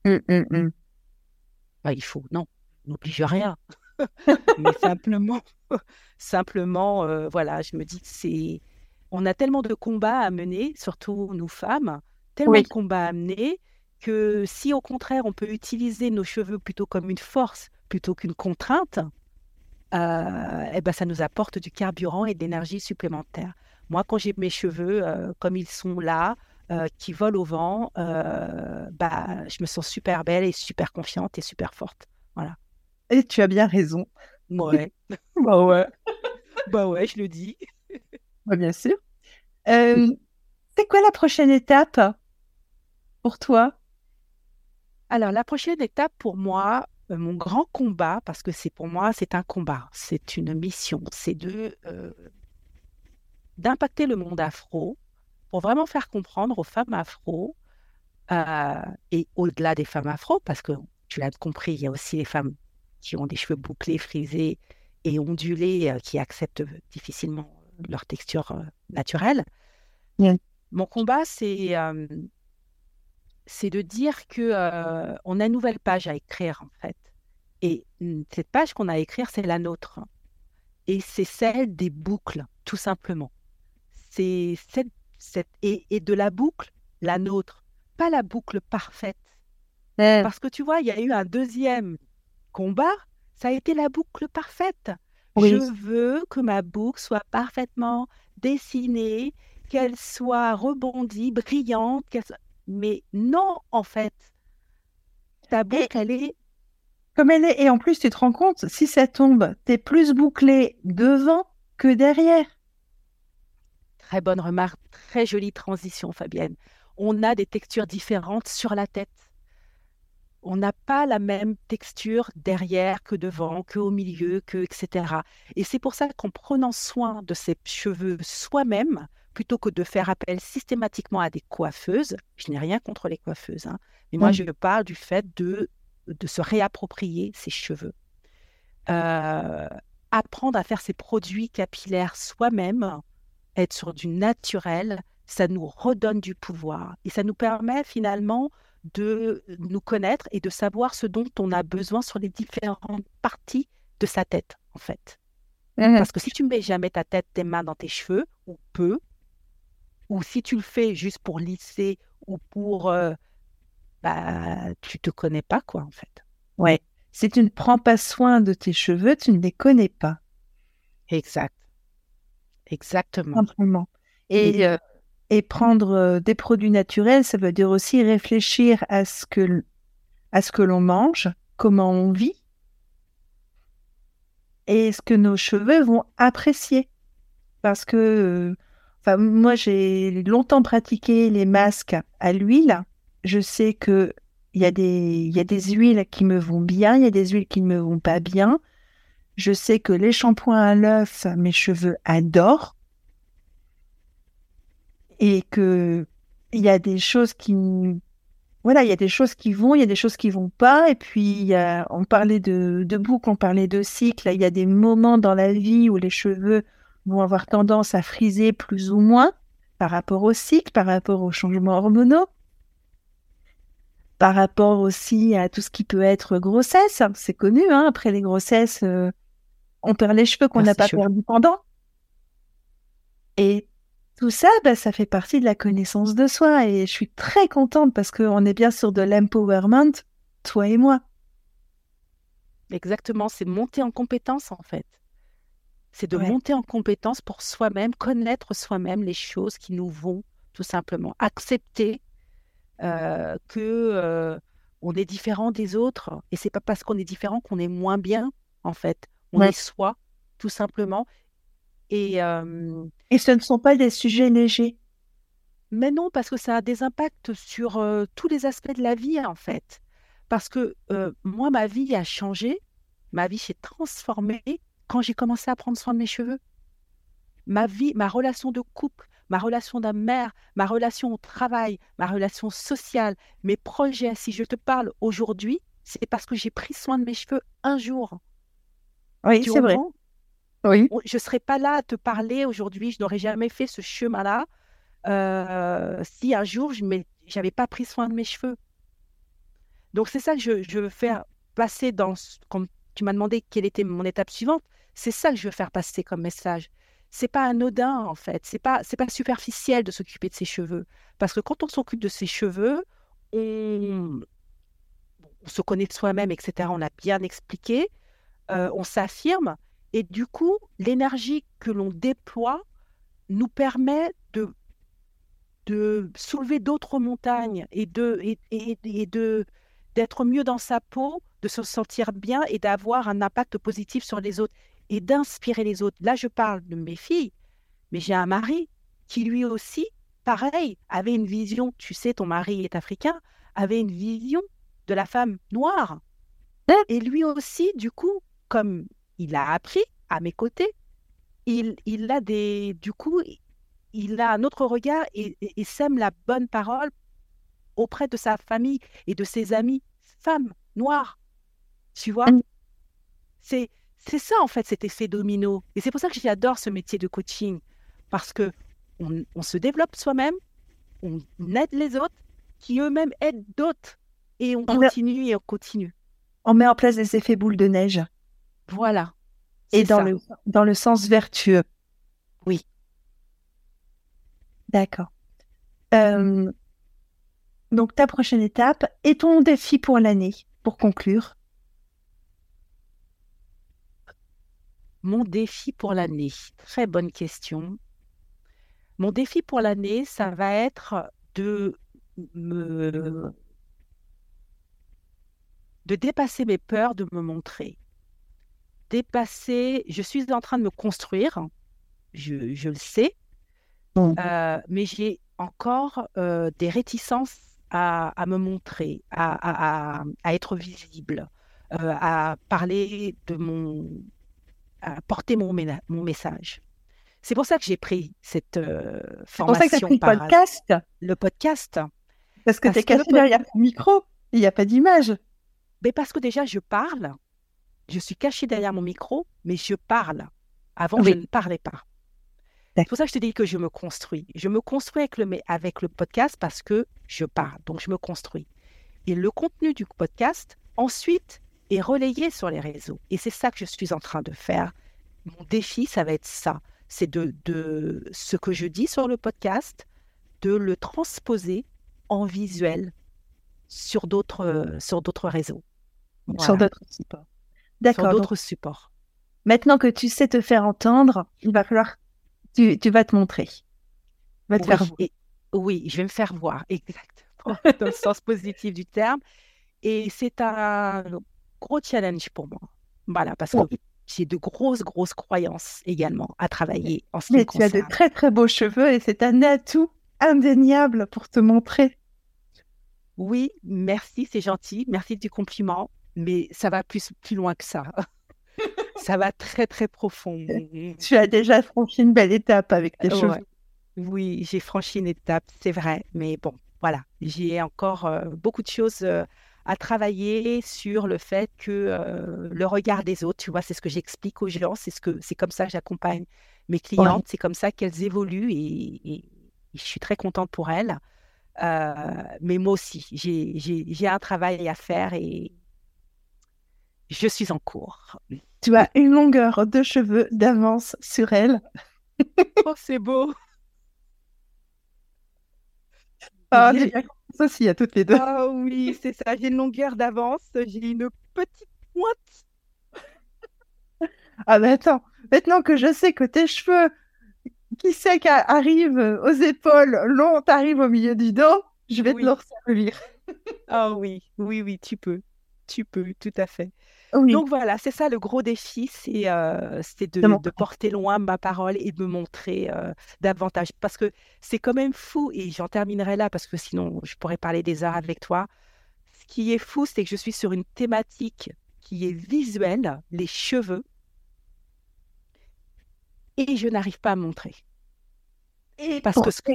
Hum, hum, hum. il faut, non, n'oblige rien. [LAUGHS] Mais simplement, [LAUGHS] simplement, euh, voilà, je me dis que c'est. On a tellement de combats à mener, surtout nous femmes, tellement de combats à mener que si au contraire on peut utiliser nos cheveux plutôt comme une force plutôt qu'une contrainte, euh, eh ben, ça nous apporte du carburant et de l'énergie supplémentaire. Moi, quand j'ai mes cheveux euh, comme ils sont là, euh, qui volent au vent, bah, je me sens super belle et super confiante et super forte. Et tu as bien raison. Ouais. [LAUGHS] bah ouais. bah ouais, je le dis. bah, bien sûr. c'est quoi la prochaine étape pour toi? Alors, la prochaine étape pour moi, euh, mon grand combat, parce que c'est pour moi, c'est un combat, c'est une mission, c'est de euh, d'impacter le monde afro pour vraiment faire comprendre aux femmes afro euh, et au-delà des femmes afro, parce que tu l'as compris, il y a aussi les femmes qui ont des cheveux bouclés, frisés et ondulés, qui acceptent difficilement leur texture naturelle. Mon combat, c'est c'est de dire que on a une nouvelle page à écrire en fait. Et cette page qu'on a à écrire, c'est la nôtre. Et c'est celle des boucles, tout simplement. C'est cette, cette et, et, de la boucle, la nôtre, pas la boucle parfaite. Parce que tu vois, il y a eu un deuxième combat, ça a été la boucle parfaite. Je veux que ma boucle soit parfaitement dessinée, qu'elle soit rebondie, brillante, soit mais non, en fait. Ta boucle, elle est. Comme elle est. Et en plus, tu te rends compte, si ça tombe, tu es plus bouclé devant que derrière. Très bonne remarque, très jolie transition, Fabienne. On a des textures différentes sur la tête. On n'a pas la même texture derrière que devant, que au milieu, que etc. Et c'est pour ça qu'en prenant soin de ses cheveux soi-même, plutôt que de faire appel systématiquement à des coiffeuses, je n'ai rien contre les coiffeuses, hein, mais moi je parle du fait de, de se réapproprier ses cheveux. Euh, apprendre à faire ses produits capillaires soi-même, être sur du naturel, ça nous redonne du pouvoir et ça nous permet finalement de nous connaître et de savoir ce dont on a besoin sur les différentes parties de sa tête, en fait. Mmh Parce que si tu ne mets jamais ta tête, tes mains dans tes cheveux, ou peu, ou si tu le fais juste pour lisser ou pour... Euh, bah, tu te connais pas, quoi, en fait. Ouais. Si tu ne prends pas soin de tes cheveux, tu ne les connais pas. Exact. Exactement. Simplement. Et, euh, et prendre euh, des produits naturels, ça veut dire aussi réfléchir à ce que, à ce que l'on mange, comment on vit, et ce que nos cheveux vont apprécier. Parce que moi, j'ai longtemps pratiqué les masques à l'huile. Je sais que il y, a des, y a des huiles qui me vont bien, il y a des huiles qui ne me vont pas bien. Je sais que les shampoings à l'œuf, mes cheveux adorent. Et que il y a des choses qui voilà, il y a des choses qui vont, il y a des choses qui vont pas. Et puis, on parlait de, de boucle, on parlait de cycle. Il y a des moments dans la vie où les cheveux vont avoir tendance à friser plus ou moins par rapport au cycle, par rapport aux changements hormonaux, par rapport aussi à tout ce qui peut être grossesse. C'est connu, hein, après les grossesses, euh, on perd les cheveux qu'on n'a pas perdu pendant. Et tout ça, bah, ça fait partie de la connaissance de soi. Et je suis très contente parce qu'on est bien sur de l'empowerment, toi et moi. Exactement, c'est monter en compétence en fait c'est de monter en compétence pour soi-même, connaître soi-même les choses qui nous vont, tout simplement. Accepter euh, que euh, on est différent des autres, et c'est pas parce qu'on est différent qu'on est moins bien, en fait. On est soi, tout simplement. Et, et ce ne sont pas des sujets légers? Mais non, parce que ça a des impacts sur tous les aspects de la vie, en fait. Parce que euh, moi, ma vie a changé, ma vie s'est transformée quand j'ai commencé à prendre soin de mes cheveux. Ma vie, ma relation de couple, ma relation de mère, ma relation au travail, ma relation sociale, mes projets, si je te parle aujourd'hui, c'est parce que j'ai pris soin de mes cheveux un jour. Oui, c'est vrai. Je ne serais pas là à te parler aujourd'hui, je n'aurais jamais fait ce chemin-là euh, si un jour je n'avais pas pris soin de mes cheveux. Donc c'est ça que je, veux faire passer dans, comme tu m'as demandé quelle était mon étape suivante, c'est ça que je veux faire passer comme message. C'est pas anodin en fait, c'est pas pas superficiel de s'occuper de ses cheveux, parce que quand on s'occupe de ses cheveux, on, se connaît de soi-même, etc. On a bien expliqué, euh, on s'affirme, et du coup l'énergie que l'on déploie nous permet de de soulever d'autres montagnes et de et, et de d'être mieux dans sa peau, de se sentir bien et d'avoir un impact positif sur les autres et d'inspirer les autres. Là, je parle de mes filles, mais j'ai un mari qui lui aussi, pareil, avait une vision, tu sais, ton mari est africain, avait une vision de la femme noire. Et lui aussi, du coup, comme il a appris à mes côtés, il, il a des, du coup, il a un autre regard et, et sème la bonne parole auprès de sa famille et de ses amis femmes noires. Tu vois? Mmh. C'est c'est ça en fait cet effet domino. Et c'est pour ça que j'adore ce métier de coaching parce que on, se développe soi-même, on aide les autres, qui eux-mêmes aident d'autres, et on, continue et on continue. On met en place des effets boules de neige. Voilà. Et dans le dans le sens vertueux. Oui. D'accord. Euh, donc, ta prochaine étape et ton défi pour l'année, pour conclure. Mon défi pour l'année, très bonne question. Mon défi pour l'année, ça va être de me de dépasser mes peurs, de me montrer. Dépasser, je suis en train de me construire, je, le sais, euh, mais j'ai encore euh, des réticences à, me montrer, à, être visible, euh, à parler de mon, à porter mon, mon message. C'est pour ça que j'ai pris cette formation. C'est pour ça que tu pris le podcast. Le podcast. Parce que tu es caché derrière ton micro. Il n'y a pas d'image. Mais parce que déjà, je parle. Je suis cachée derrière mon micro, mais je parle. Avant, je ne parlais pas. C'est pour ça que je te dis que je me construis. Je me construis avec le, avec le podcast parce que je parle, donc je me construis. Et le contenu du podcast, ensuite, est relayé sur les réseaux. Et c'est ça que je suis en train de faire. Mon défi, ça va être ça. C'est de, de ce que je dis sur le podcast, de le transposer en visuel sur d'autres sur d'autres réseaux. Sur d'autres supports. D'accord. Sur d'autres supports. Maintenant que tu sais te faire entendre, il va falloir tu, vas te montrer. Va te oui, faire... oui, je vais me faire voir, [LAUGHS] exactement, [LAUGHS] dans le sens positif du terme. Et c'est un gros challenge pour moi. Voilà, parce que j'ai de grosses, grosses croyances également à travailler en ce Mais tu as de très, très beaux cheveux et c'est un atout indéniable pour te montrer. Oui, merci, c'est gentil. Merci du compliment. Mais ça va plus, plus loin que ça. [LAUGHS] ça va très, très profond. Tu as déjà franchi une belle étape avec tes cheveux. Oui, j'ai franchi une étape, c'est vrai. Mais bon, voilà, j'ai encore euh, beaucoup de choses euh, à travailler sur le fait que euh, le regard des autres, tu vois, c'est ce que j'explique aux gens, c'est ce que c'est comme ça que j'accompagne mes clientes, c'est comme ça qu'elles évoluent et, je suis très contente pour elles. mais moi aussi, j'ai un travail à faire et je suis en cours. Tu as une longueur de cheveux d'avance sur elle. [LAUGHS] oh, c'est beau. Ah, bien aussi à toutes les deux. Ah oui, c'est ça. J'ai une longueur d'avance. J'ai une petite pointe. ah, mais attends. Maintenant que je sais que tes cheveux, qui sait qu'arrivent aux épaules, longs, arrivent au milieu du dos, je vais te le resservir. Ah oui, oui, oui, tu peux. Tu peux, tout à fait. Donc voilà, c'est ça le gros défi, c'est euh, de, porter loin ma parole et de me montrer euh, davantage. Parce que c'est quand même fou, et j'en terminerai là, parce que sinon je pourrais parler des heures avec toi. Ce qui est fou, c'est que je suis sur une thématique qui est visuelle, les cheveux, et je n'arrive pas à montrer. Et parce que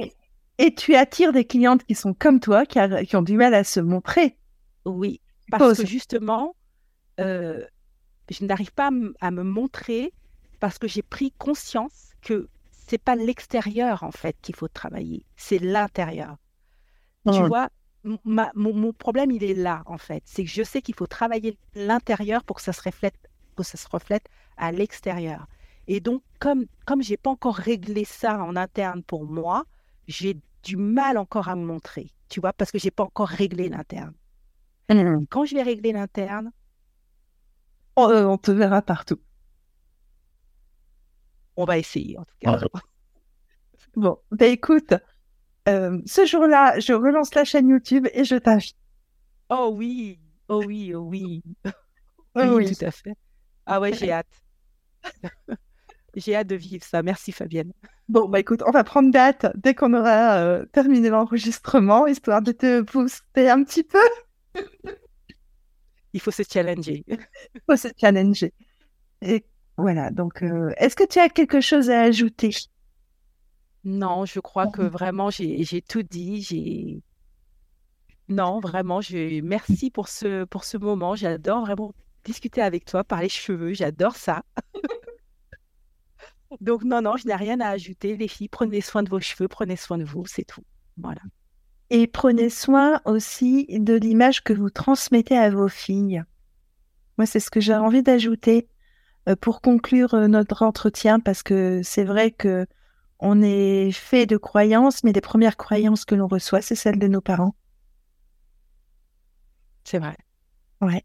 et tu attires des clientes qui sont comme toi, qui, qui ont du mal à se montrer. Oui, parce que justement, euh, je n'arrive pas à, me montrer parce que j'ai pris conscience que c'est pas l'extérieur en fait qu'il faut travailler, c'est l'intérieur. Tu vois, mon, problème il est là en fait, c'est que je sais qu'il faut travailler l'intérieur pour que ça se reflète, que ça se reflète à l'extérieur. Et donc comme comme j'ai pas encore réglé ça en interne pour moi, j'ai du mal encore à me montrer, tu vois, parce que j'ai pas encore réglé l'interne. Mmh. Quand je vais régler l'interne, euh, on, te verra partout. On va essayer, en tout cas. [LAUGHS] bon, ben écoute, euh, ce jour-là, je relance la chaîne YouTube et je t'invite. Oh oui, oh oui, oh oui. [LAUGHS] Oui, tout à fait. Ah ouais, j'ai hâte. [LAUGHS] j'ai hâte de vivre ça. Merci Fabienne. Bon, bah écoute, on va prendre date dès qu'on aura euh, terminé l'enregistrement, histoire de te booster un petit peu. Il faut se challenger. Il faut se challenger. Et voilà, donc, euh, est-ce que tu as quelque chose à ajouter? Non, je crois que vraiment, j'ai tout dit. J'ai Non, vraiment, je... merci pour ce, pour ce moment. J'adore vraiment discuter avec toi, parler cheveux. J'adore ça. [LAUGHS] Donc, non, non, je n'ai rien à ajouter. Les filles, prenez soin de vos cheveux, prenez soin de vous, c'est tout. Voilà. Et prenez soin aussi de l'image que vous transmettez à vos filles. Moi, c'est ce que j'ai envie d'ajouter euh, pour conclure euh, notre entretien, parce que c'est vrai que on est fait de croyances, mais les premières croyances que l'on reçoit, c'est celles de nos parents. C'est vrai. Ouais.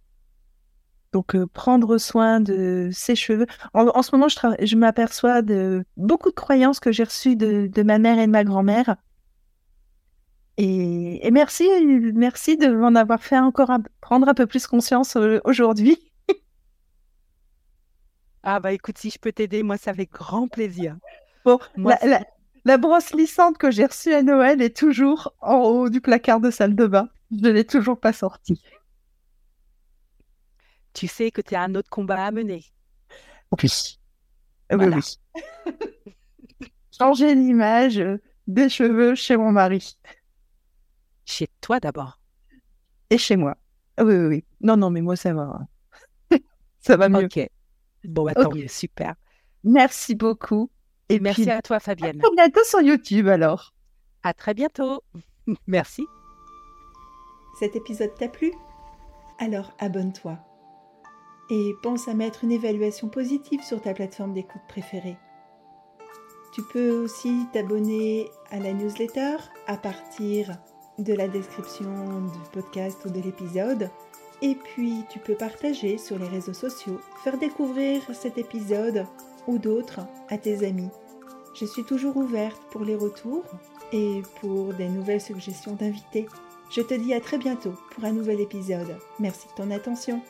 Donc, euh, prendre soin de ses cheveux. En, ce moment, je, je m'aperçois de beaucoup de croyances que j'ai reçues de, de ma mère et de ma grand-mère et, merci, merci de m'en avoir fait encore prendre un peu plus conscience euh, aujourd'hui. [LAUGHS] ah bah écoute, si je peux t'aider, moi ça fait grand plaisir. Bon, la, brosse lissante que j'ai reçue à Noël est toujours en haut du placard de salle de bain. Je ne l'ai toujours pas sortie. Tu sais que tu as un autre combat à mener. Oui. Oui, oui. [LAUGHS] Changer l'image des cheveux chez mon mari. Chez toi d'abord? Et chez moi. Ah oui, oui, oui. Non, non, mais moi, ça va. [LAUGHS] ça va mieux. Ok. Bon, bah, tant mieux. Super. Merci beaucoup. Et merci à toi, Fabienne. À bientôt sur YouTube, alors. À très bientôt. [LAUGHS] Merci. Cet épisode t'a plu? Alors abonne-toi. Et pense à mettre une évaluation positive sur ta plateforme d'écoute préférée. Tu peux aussi t'abonner à la newsletter à partir de la description du podcast ou de l'épisode. Et puis tu peux partager sur les réseaux sociaux, faire découvrir cet épisode ou d'autres à tes amis. Je suis toujours ouverte pour les retours et pour des nouvelles suggestions d'invités. Je te dis à très bientôt pour un nouvel épisode. Merci de ton attention.